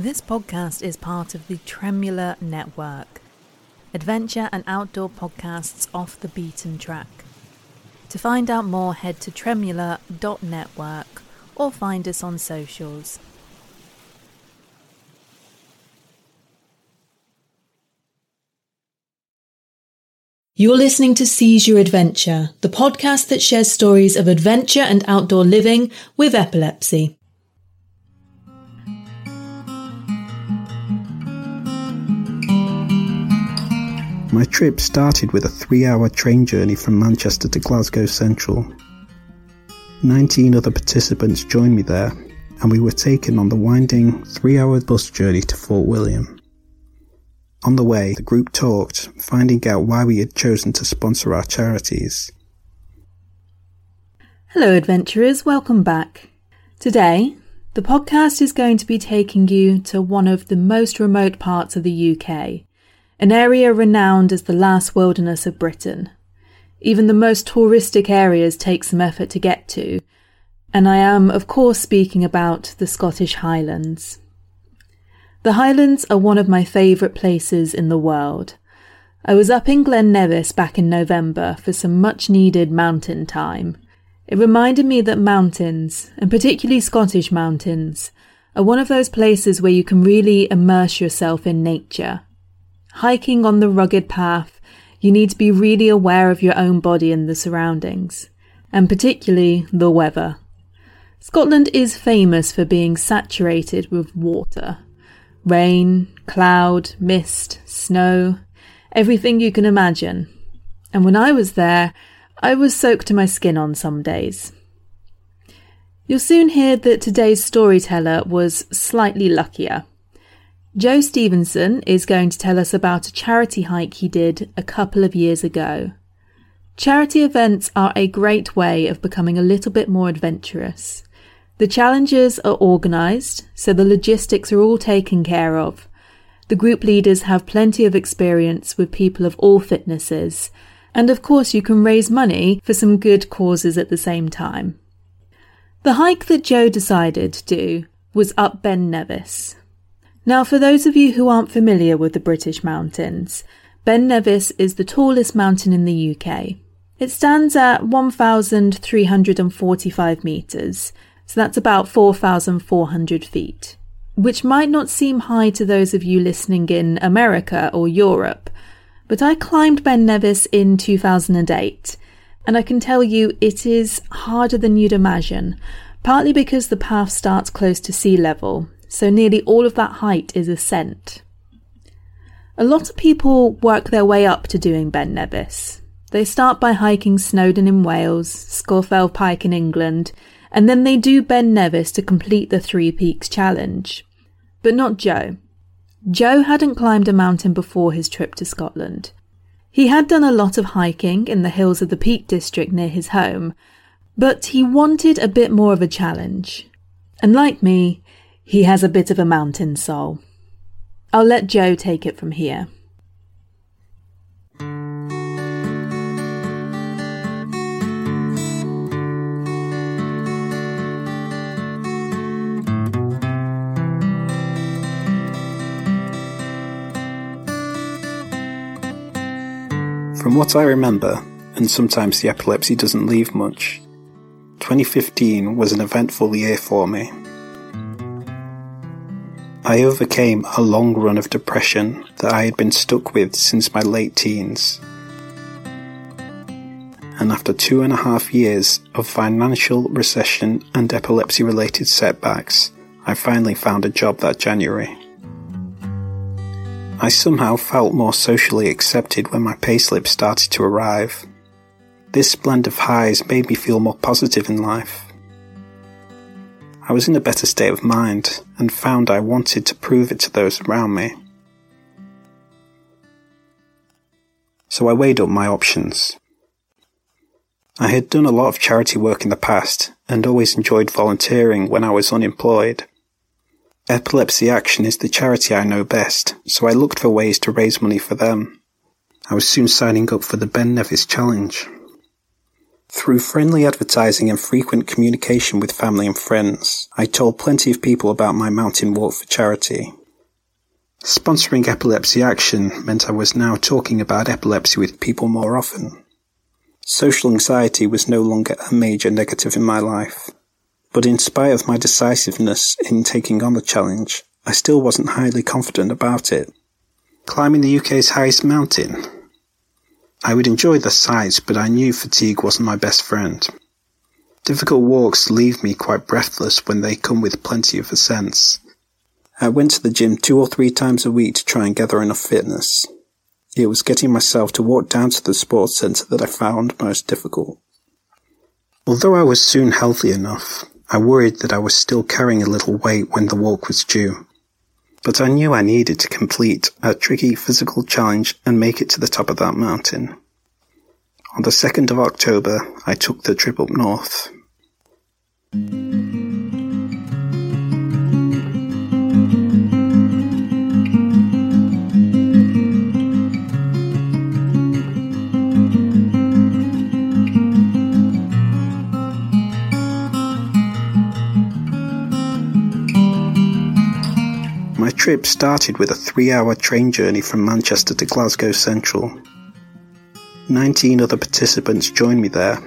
This podcast is part of the Tremula Network, adventure and outdoor podcasts off the beaten track. To find out more, head to tremula.network or find us on socials. You're listening to Seize Your Adventure, the podcast that shares stories of adventure and outdoor living with epilepsy. My trip started with a three hour train journey from Manchester to Glasgow Central. 19 other participants joined me there, and we were taken on the winding three hour bus journey to Fort William. On the way, the group talked, finding out why we had chosen to sponsor our charities. Hello, adventurers, welcome back. Today, the podcast is going to be taking you to one of the most remote parts of the UK an area renowned as the last wilderness of Britain. Even the most touristic areas take some effort to get to, and I am, of course, speaking about the Scottish Highlands. The Highlands are one of my favourite places in the world. I was up in Glen Nevis back in November for some much needed mountain time. It reminded me that mountains, and particularly Scottish mountains, are one of those places where you can really immerse yourself in nature. Hiking on the rugged path, you need to be really aware of your own body and the surroundings, and particularly the weather. Scotland is famous for being saturated with water. Rain, cloud, mist, snow, everything you can imagine. And when I was there, I was soaked to my skin on some days. You'll soon hear that today's storyteller was slightly luckier. Joe Stevenson is going to tell us about a charity hike he did a couple of years ago. Charity events are a great way of becoming a little bit more adventurous. The challenges are organised, so the logistics are all taken care of. The group leaders have plenty of experience with people of all fitnesses, and of course, you can raise money for some good causes at the same time. The hike that Joe decided to do was up Ben Nevis, now, for those of you who aren't familiar with the British mountains, Ben Nevis is the tallest mountain in the UK. It stands at 1,345 metres, so that's about 4,400 feet, which might not seem high to those of you listening in America or Europe, but I climbed Ben Nevis in 2008, and I can tell you it is harder than you'd imagine, partly because the path starts close to sea level, so nearly all of that height is ascent. A lot of people work their way up to doing Ben Nevis. They start by hiking Snowdon in Wales, Scafell Pike in England, and then they do Ben Nevis to complete the Three Peaks Challenge. But not Joe. Joe hadn't climbed a mountain before his trip to Scotland. He had done a lot of hiking in the hills of the Peak District near his home, but he wanted a bit more of a challenge. And like me, he has a bit of a mountain soul. I'll let Joe take it from here. From what I remember, and sometimes the epilepsy doesn't leave much, 2015 was an eventful year for me. I overcame a long run of depression that I had been stuck with since my late teens. And after two and a half years of financial recession and epilepsy related setbacks, I finally found a job that January. I somehow felt more socially accepted when my payslip started to arrive. This blend of highs made me feel more positive in life. I was in a better state of mind and found I wanted to prove it to those around me. So I weighed up my options. I had done a lot of charity work in the past and always enjoyed volunteering when I was unemployed. Epilepsy Action is the charity I know best, so I looked for ways to raise money for them. I was soon signing up for the Ben Nevis Challenge. Through friendly advertising and frequent communication with family and friends, I told plenty of people about my mountain walk for charity. Sponsoring Epilepsy Action meant I was now talking about epilepsy with people more often. Social anxiety was no longer a major negative in my life, but in spite of my decisiveness in taking on the challenge, I still wasn't highly confident about it. Climbing the UK's highest mountain? I would enjoy the sights, but I knew fatigue wasn't my best friend. Difficult walks leave me quite breathless when they come with plenty of ascents. I went to the gym two or three times a week to try and gather enough fitness. It was getting myself to walk down to the sports centre that I found most difficult. Although I was soon healthy enough, I worried that I was still carrying a little weight when the walk was due. But I knew I needed to complete a tricky physical challenge and make it to the top of that mountain. On the 2nd of October, I took the trip up north. Trip started with a three hour train journey from Manchester to Glasgow Central. Nineteen other participants joined me there,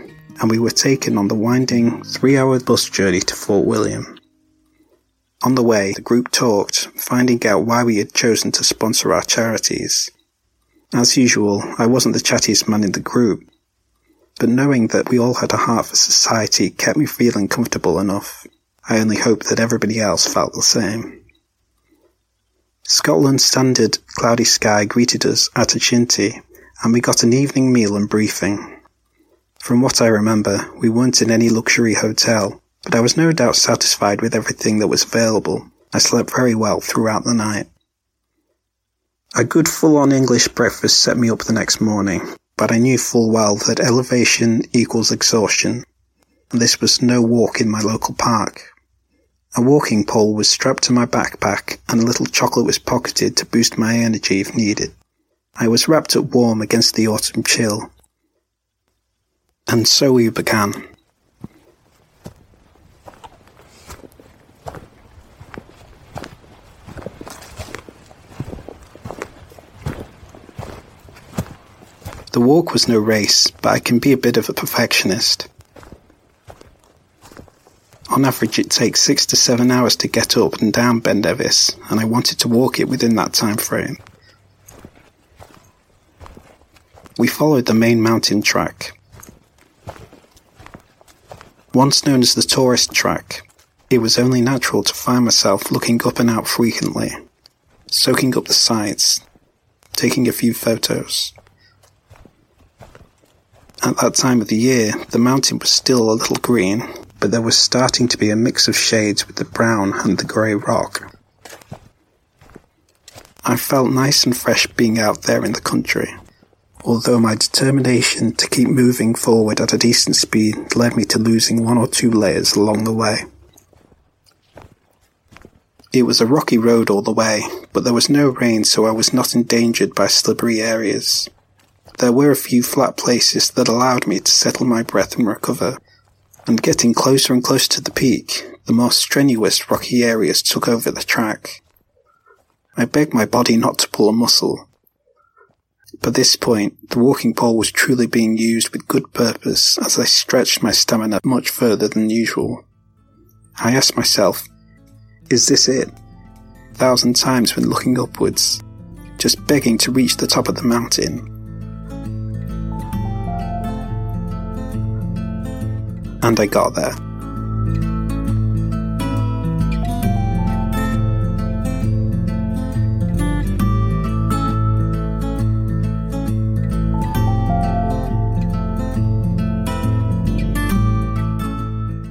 and we were taken on the winding three hour bus journey to Fort William. On the way, the group talked, finding out why we had chosen to sponsor our charities. As usual, I wasn't the chattiest man in the group, but knowing that we all had a heart for society kept me feeling comfortable enough. I only hoped that everybody else felt the same. Scotland's standard cloudy sky greeted us at Achintee, and we got an evening meal and briefing. From what I remember, we weren't in any luxury hotel, but I was no doubt satisfied with everything that was available. I slept very well throughout the night. A good full-on English breakfast set me up the next morning, but I knew full well that elevation equals exhaustion, and this was no walk in my local park. A walking pole was strapped to my backpack and a little chocolate was pocketed to boost my energy if needed. I was wrapped up warm against the autumn chill. And so we began. The walk was no race, but I can be a bit of a perfectionist. On average, it takes six to seven hours to get up and down Ben Nevis, and I wanted to walk it within that time frame. We followed the main mountain track. Once known as the tourist track, it was only natural to find myself looking up and out frequently, soaking up the sights, taking a few photos. At that time of the year, the mountain was still a little green, but there was starting to be a mix of shades with the brown and the grey rock. I felt nice and fresh being out there in the country, although my determination to keep moving forward at a decent speed led me to losing one or two layers along the way. It was a rocky road all the way, but there was no rain so I was not endangered by slippery areas. There were a few flat places that allowed me to settle my breath and recover, and getting closer and closer to the peak, the more strenuous rocky areas took over the track. I begged my body not to pull a muscle. By this point, the walking pole was truly being used with good purpose as I stretched my stamina much further than usual. I asked myself, is this it? A thousand times when looking upwards, just begging to reach the top of the mountain and I got there.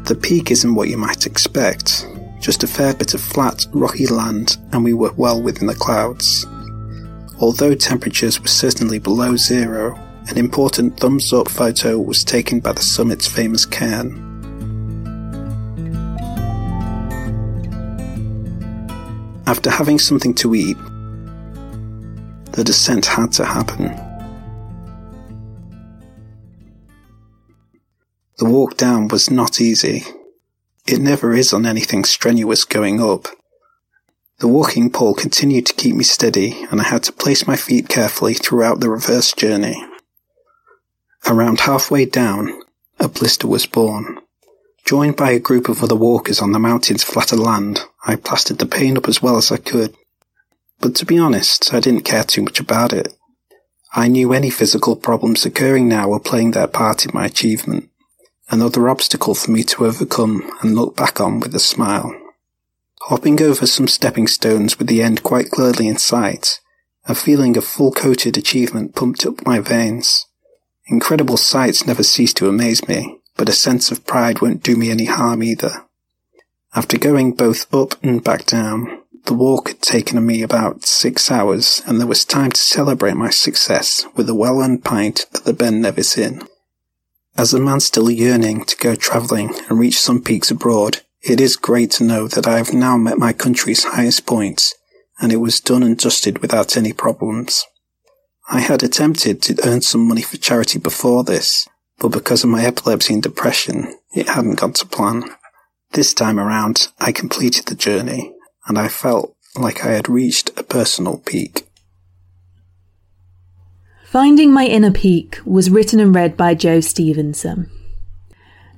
The peak isn't what you might expect, just a fair bit of flat, rocky land, and we were well within the clouds. Although temperatures were certainly below zero, an important thumbs up photo was taken by the summit's famous cairn. After having something to eat, the descent had to happen. The walk down was not easy. It never is on anything strenuous going up. The walking pole continued to keep me steady, and I had to place my feet carefully throughout the reverse journey. Around halfway down, a blister was born. Joined by a group of other walkers on the mountain's flatter land, I plastered the pain up as well as I could. But to be honest, I didn't care too much about it. I knew any physical problems occurring now were playing their part in my achievement, another obstacle for me to overcome and look back on with a smile. Hopping over some stepping stones with the end quite clearly in sight, a feeling of full-coated achievement pumped up my veins. Incredible sights never cease to amaze me, but a sense of pride won't do me any harm either. After going both up and back down, the walk had taken me about six hours, and there was time to celebrate my success with a well-earned pint at the Ben Nevis Inn. As a man still yearning to go travelling and reach some peaks abroad, it is great to know that I have now met my country's highest points, and it was done and dusted without any problems. I had attempted to earn some money for charity before this, but because of my epilepsy and depression, it hadn't gone to plan. This time around, I completed the journey, and I felt like I had reached a personal peak. Finding My Inner Peak was written and read by Joe Stevenson.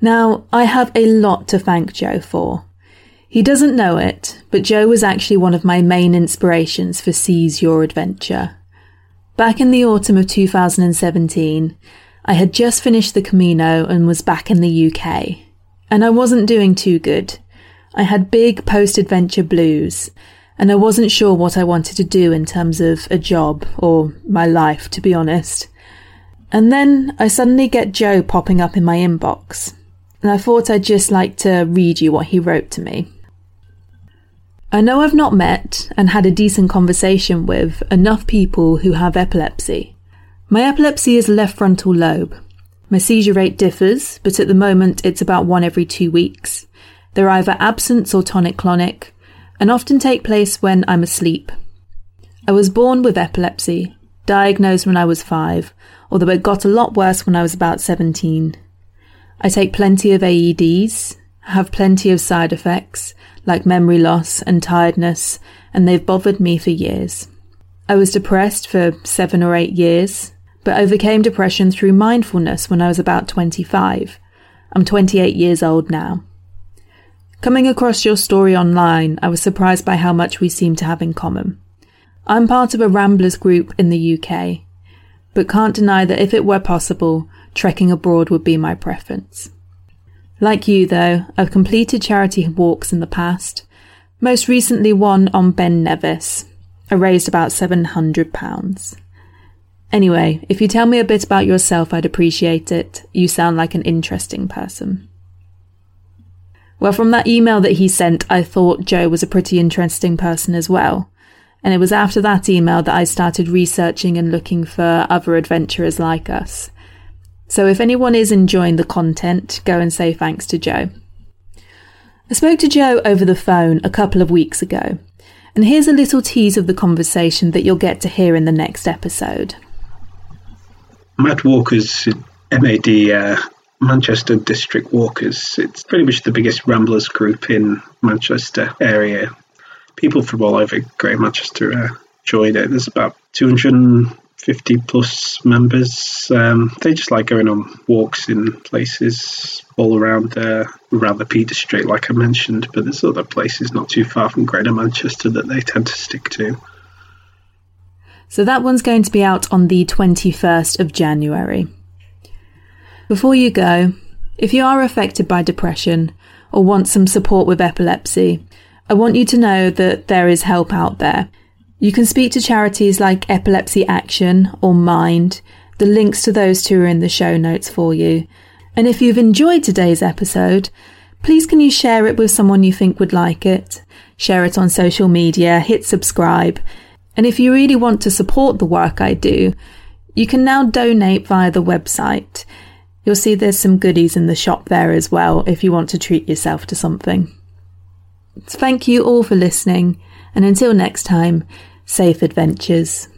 Now, I have a lot to thank Joe for. He doesn't know it, but Joe was actually one of my main inspirations for Seize Your Adventure. Back in the autumn of 2017, I had just finished the Camino and was back in the UK. And I wasn't doing too good. I had big post adventure blues, and I wasn't sure what I wanted to do in terms of a job or my life, to be honest. And then I suddenly get Joe popping up in my inbox, and I thought I'd just like to read you what he wrote to me. I know I've not met and had a decent conversation with enough people who have epilepsy. My epilepsy is left frontal lobe. My seizure rate differs, but at the moment it's about one every two weeks. They're either absent or tonic clonic, and often take place when I'm asleep. I was born with epilepsy, diagnosed when I was five, although it got a lot worse when I was about 17. I take plenty of AEDs, have plenty of side effects, like memory loss and tiredness, and they've bothered me for years. I was depressed for seven or eight years, but overcame depression through mindfulness when I was about 25. I'm 28 years old now. Coming across your story online, I was surprised by how much we seem to have in common. I'm part of a Ramblers group in the UK, but can't deny that if it were possible, trekking abroad would be my preference. Like you, though, I've completed charity walks in the past, most recently one on Ben Nevis. I raised about £700. Anyway, if you tell me a bit about yourself, I'd appreciate it. You sound like an interesting person. Well, from that email that he sent, I thought Joe was a pretty interesting person as well. And it was after that email that I started researching and looking for other adventurers like us. So if anyone is enjoying the content, go and say thanks to Joe. I spoke to Joe over the phone a couple of weeks ago, and here's a little tease of the conversation that you'll get to hear in the next episode. Mad Walkers, MAD, uh, Manchester District Walkers. It's pretty much the biggest ramblers group in Manchester area. People from all over Greater Manchester uh, join it. There's about 200 50 plus members. Um, they just like going on walks in places all around the Peak District, like I mentioned. But there's other places not too far from Greater Manchester that they tend to stick to. So that one's going to be out on the 21st of January. Before you go, if you are affected by depression or want some support with epilepsy, I want you to know that there is help out there. You can speak to charities like Epilepsy Action or Mind. The links to those two are in the show notes for you. And if you've enjoyed today's episode, please can you share it with someone you think would like it? Share it on social media, hit subscribe. And if you really want to support the work I do, you can now donate via the website. You'll see there's some goodies in the shop there as well if you want to treat yourself to something. Thank you all for listening, and until next time, safe adventures.